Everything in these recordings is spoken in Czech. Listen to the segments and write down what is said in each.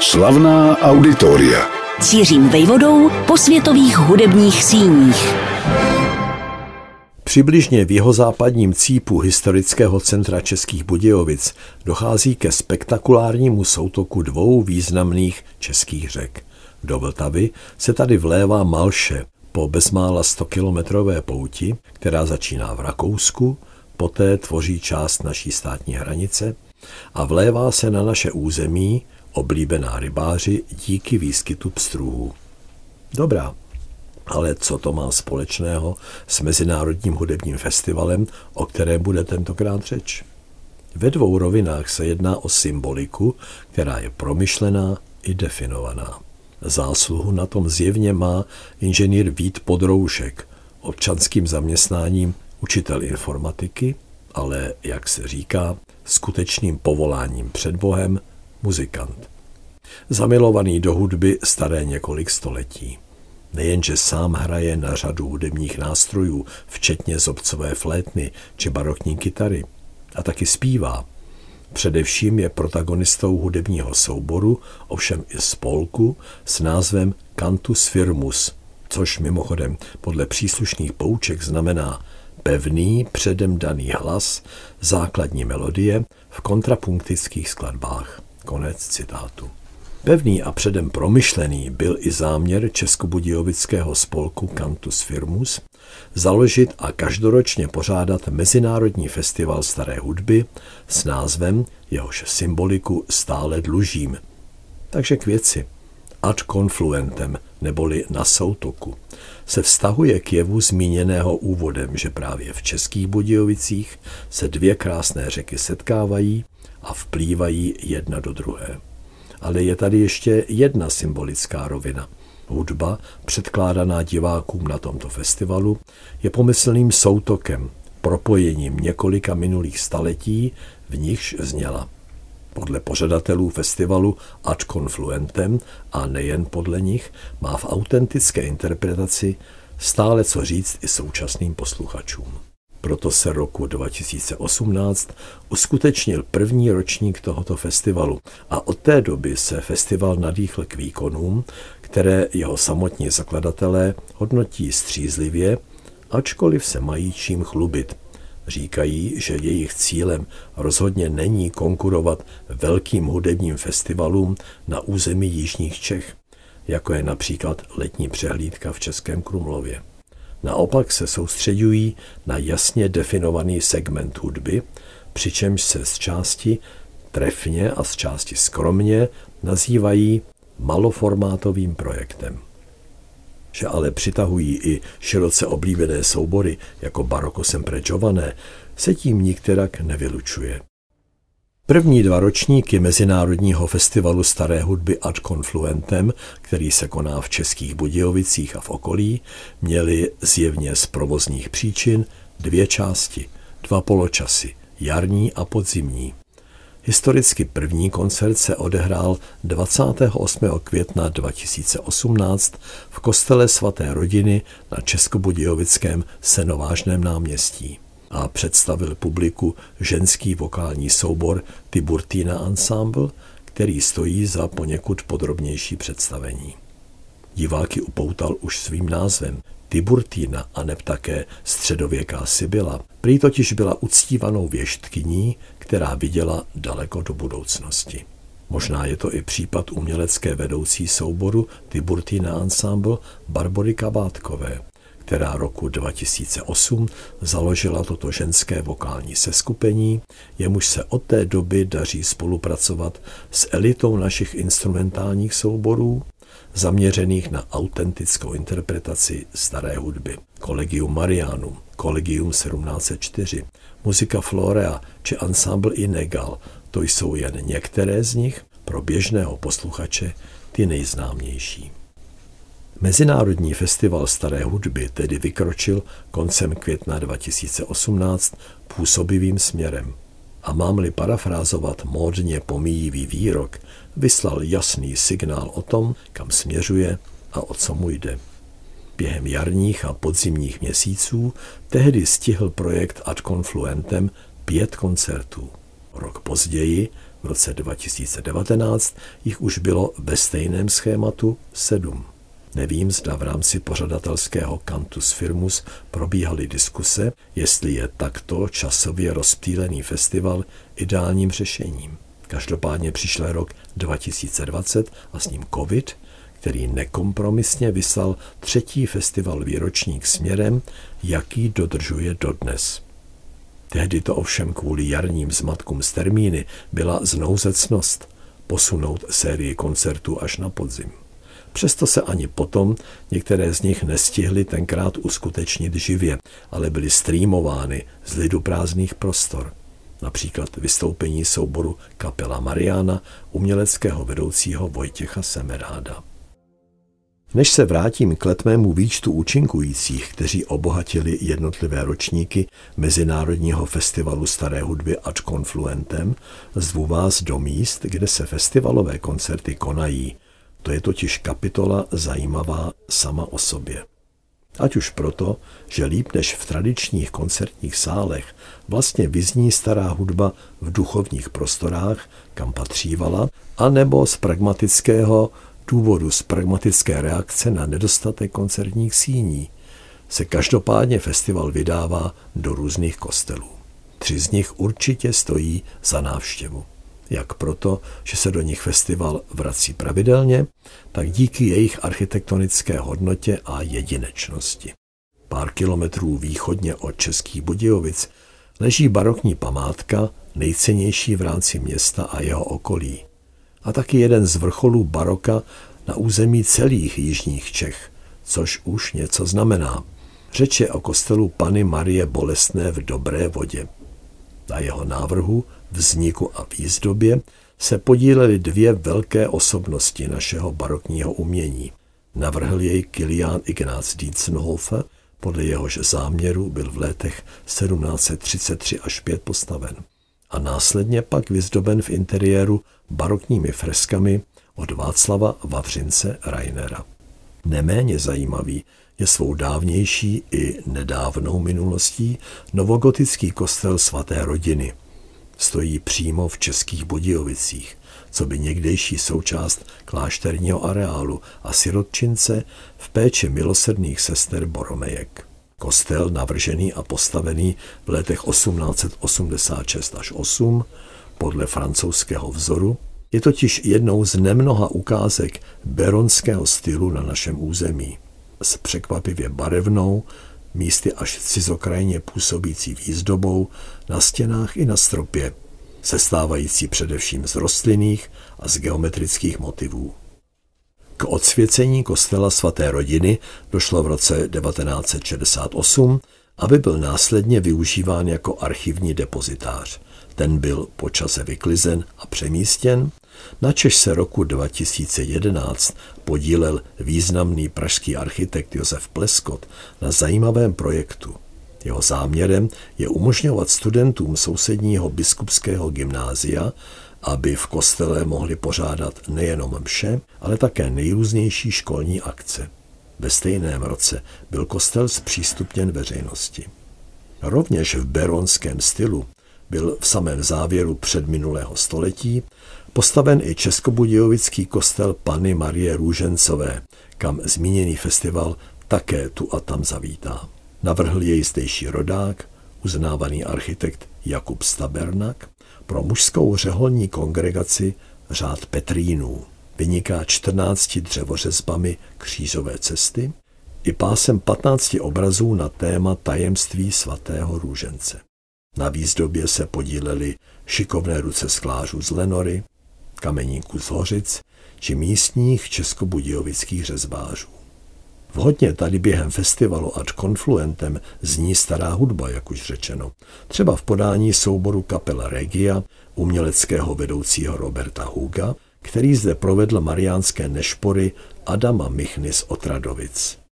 Slavná auditoria. Cířím vejvodou po světových hudebních síních. Přibližně v jeho západním cípu historického centra Českých Budějovic dochází ke spektakulárnímu soutoku dvou významných českých řek. Do Vltavy se tady vlévá Malše po bezmála 100-kilometrové pouti, která začíná v Rakousku, poté tvoří část naší státní hranice a vlévá se na naše území, oblíbená rybáři, díky výskytu pstruhů. Dobrá, ale co to má společného s Mezinárodním hudebním festivalem, o kterém bude tentokrát řeč? Ve dvou rovinách se jedná o symboliku, která je promyšlená i definovaná. Zásluhu na tom zjevně má inženýr Vít Podroušek, občanským zaměstnáním učitel informatiky, ale, jak se říká, skutečným povoláním před Bohem muzikant. Zamilovaný do hudby staré několik století. Nejenže sám hraje na řadu hudebních nástrojů, včetně zobcové flétny či barokní kytary, a taky zpívá. Především je protagonistou hudebního souboru, ovšem i spolku s názvem Cantus Firmus, což mimochodem podle příslušných pouček znamená pevný, předem daný hlas, základní melodie v kontrapunktických skladbách. Konec citátu. Pevný a předem promyšlený byl i záměr Českobudějovického spolku Cantus Firmus založit a každoročně pořádat Mezinárodní festival staré hudby s názvem, jehož symboliku stále dlužím. Takže k věci. Ad confluentem, neboli na soutoku, se vztahuje k jevu zmíněného úvodem, že právě v Českých Budějovicích se dvě krásné řeky setkávají a vplývají jedna do druhé. Ale je tady ještě jedna symbolická rovina. Hudba, předkládaná divákům na tomto festivalu, je pomyslným soutokem, propojením několika minulých staletí, v nichž zněla. Podle pořadatelů festivalu ad confluentem a nejen podle nich má v autentické interpretaci stále co říct i současným posluchačům. Proto se roku 2018 uskutečnil první ročník tohoto festivalu a od té doby se festival nadýchl k výkonům, které jeho samotní zakladatelé hodnotí střízlivě, ačkoliv se mají čím chlubit. Říkají, že jejich cílem rozhodně není konkurovat velkým hudebním festivalům na území Jižních Čech, jako je například letní přehlídka v Českém Krumlově. Naopak se soustředují na jasně definovaný segment hudby, přičemž se z části trefně a z části skromně nazývají maloformátovým projektem. Že ale přitahují i široce oblíbené soubory jako Baroko sempre giované, se tím nikterak nevylučuje. První dva ročníky Mezinárodního festivalu staré hudby Ad Confluentem, který se koná v Českých Budějovicích a v okolí, měly zjevně z provozních příčin dvě části, dva poločasy, jarní a podzimní. Historicky první koncert se odehrál 28. května 2018 v kostele svaté rodiny na Českobudějovickém Senovážném náměstí a představil publiku ženský vokální soubor Tiburtina Ensemble, který stojí za poněkud podrobnější představení. Diváky upoutal už svým názvem Tiburtina a neb také středověká Sibyla. Prý totiž byla uctívanou věštkyní, která viděla daleko do budoucnosti. Možná je to i případ umělecké vedoucí souboru Tiburtina Ensemble Barbory Kabátkové, která roku 2008 založila toto ženské vokální seskupení, jemuž se od té doby daří spolupracovat s elitou našich instrumentálních souborů, zaměřených na autentickou interpretaci staré hudby. Collegium Marianum, Collegium 1704, Muzika Florea či Ensemble Inegal, to jsou jen některé z nich, pro běžného posluchače ty nejznámější. Mezinárodní festival staré hudby tedy vykročil koncem května 2018 působivým směrem. A mám-li parafrázovat módně pomíjivý výrok, vyslal jasný signál o tom, kam směřuje a o co mu jde. Během jarních a podzimních měsíců tehdy stihl projekt Ad Confluentem pět koncertů. Rok později, v roce 2019 jich už bylo ve stejném schématu sedm. Nevím, zda v rámci pořadatelského Cantus Firmus probíhaly diskuse, jestli je takto časově rozptýlený festival ideálním řešením. Každopádně přišel rok 2020 a s ním COVID, který nekompromisně vyslal třetí festival výročník směrem, jaký dodržuje dodnes. Tehdy to ovšem kvůli jarním zmatkům z termíny byla znouzecnost posunout sérii koncertů až na podzim. Přesto se ani potom některé z nich nestihly tenkrát uskutečnit živě, ale byly streamovány z lidu prázdných prostor. Například vystoupení souboru Kapela Mariana uměleckého vedoucího Vojtěcha Semeráda. Než se vrátím k letmému výčtu účinkujících, kteří obohatili jednotlivé ročníky Mezinárodního festivalu staré hudby ad Confluentem, zvu vás do míst, kde se festivalové koncerty konají. To je totiž kapitola zajímavá sama o sobě. Ať už proto, že líp než v tradičních koncertních sálech vlastně vyzní stará hudba v duchovních prostorách, kam patřívala, anebo z pragmatického důvodu z pragmatické reakce na nedostatek koncertních síní se každopádně festival vydává do různých kostelů. Tři z nich určitě stojí za návštěvu. Jak proto, že se do nich festival vrací pravidelně, tak díky jejich architektonické hodnotě a jedinečnosti. Pár kilometrů východně od Českých Budějovic leží barokní památka, nejcennější v rámci města a jeho okolí a taky jeden z vrcholů baroka na území celých jižních Čech, což už něco znamená. Řeč je o kostelu Pany Marie Bolestné v Dobré vodě. Na jeho návrhu, vzniku a výzdobě se podílely dvě velké osobnosti našeho barokního umění. Navrhl jej Kilian Ignaz Dietzenhofer, podle jehož záměru byl v letech 1733 až 5 postaven a následně pak vyzdoben v interiéru barokními freskami od Václava Vavřince Reinera. Neméně zajímavý je svou dávnější i nedávnou minulostí novogotický kostel svaté rodiny. Stojí přímo v Českých Budějovicích, co by někdejší součást klášterního areálu a sirotčince v péči milosrdných sester Boromejek. Kostel navržený a postavený v letech 1886 až 8 podle francouzského vzoru je totiž jednou z nemnoha ukázek beronského stylu na našem území. S překvapivě barevnou, místy až cizokrajně působící výzdobou na stěnách i na stropě, sestávající především z rostlinných a z geometrických motivů. K odsvěcení kostela svaté rodiny došlo v roce 1968, aby byl následně využíván jako archivní depozitář. Ten byl po čase vyklizen a přemístěn, načež se roku 2011 podílel významný pražský architekt Josef Pleskot na zajímavém projektu. Jeho záměrem je umožňovat studentům sousedního biskupského gymnázia aby v kostele mohli pořádat nejenom mše, ale také nejrůznější školní akce. Ve stejném roce byl kostel zpřístupněn veřejnosti. Rovněž v beronském stylu byl v samém závěru předminulého století postaven i českobudějovický kostel Pany Marie Růžencové, kam zmíněný festival také tu a tam zavítá. Navrhl jej zdejší rodák, uznávaný architekt Jakub Stabernak, pro mužskou řeholní kongregaci řád Petrínů. Vyniká 14 dřevořezbami křížové cesty i pásem 15 obrazů na téma tajemství svatého růžence. Na výzdobě se podíleli šikovné ruce sklářů z Lenory, kameníků z Hořic či místních českobudějovických řezbářů. Vhodně tady během festivalu ad Confluentem zní stará hudba, jak už řečeno. Třeba v podání souboru kapela Regia, uměleckého vedoucího Roberta Huga, který zde provedl mariánské nešpory Adama Michny z Otradovic.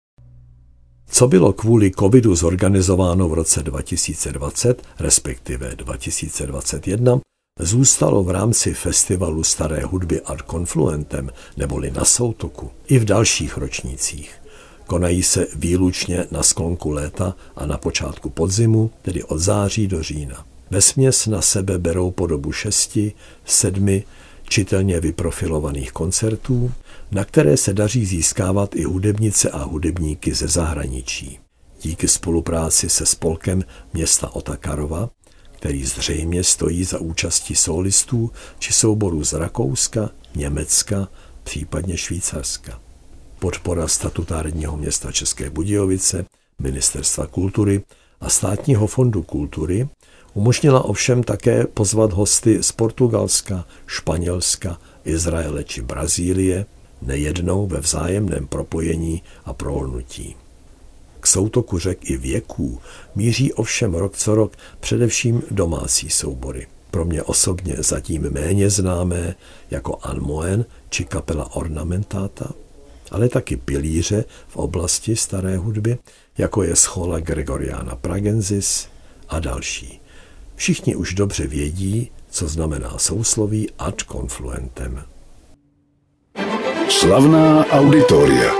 Co bylo kvůli covidu zorganizováno v roce 2020, respektive 2021, zůstalo v rámci festivalu staré hudby ad Confluentem neboli na Soutoku i v dalších ročnících. Konají se výlučně na sklonku léta a na počátku podzimu, tedy od září do října. Vesměs na sebe berou podobu šesti, sedmi čitelně vyprofilovaných koncertů, na které se daří získávat i hudebnice a hudebníky ze zahraničí. Díky spolupráci se spolkem města Otakarova, který zřejmě stojí za účastí solistů či souborů z Rakouska, Německa, případně Švýcarska. Podpora statutárního města České Budějovice, Ministerstva kultury a Státního fondu kultury umožnila ovšem také pozvat hosty z Portugalska, Španělska, Izraele či Brazílie, nejednou ve vzájemném propojení a prolnutí. K soutoku řek i věků míří ovšem rok co rok především domácí soubory. Pro mě osobně zatím méně známé jako Anmoen či kapela Ornamentata, ale taky pilíře v oblasti staré hudby, jako je schola Gregoriana Pragensis a další. Všichni už dobře vědí, co znamená sousloví ad confluentem. Slavná auditoria.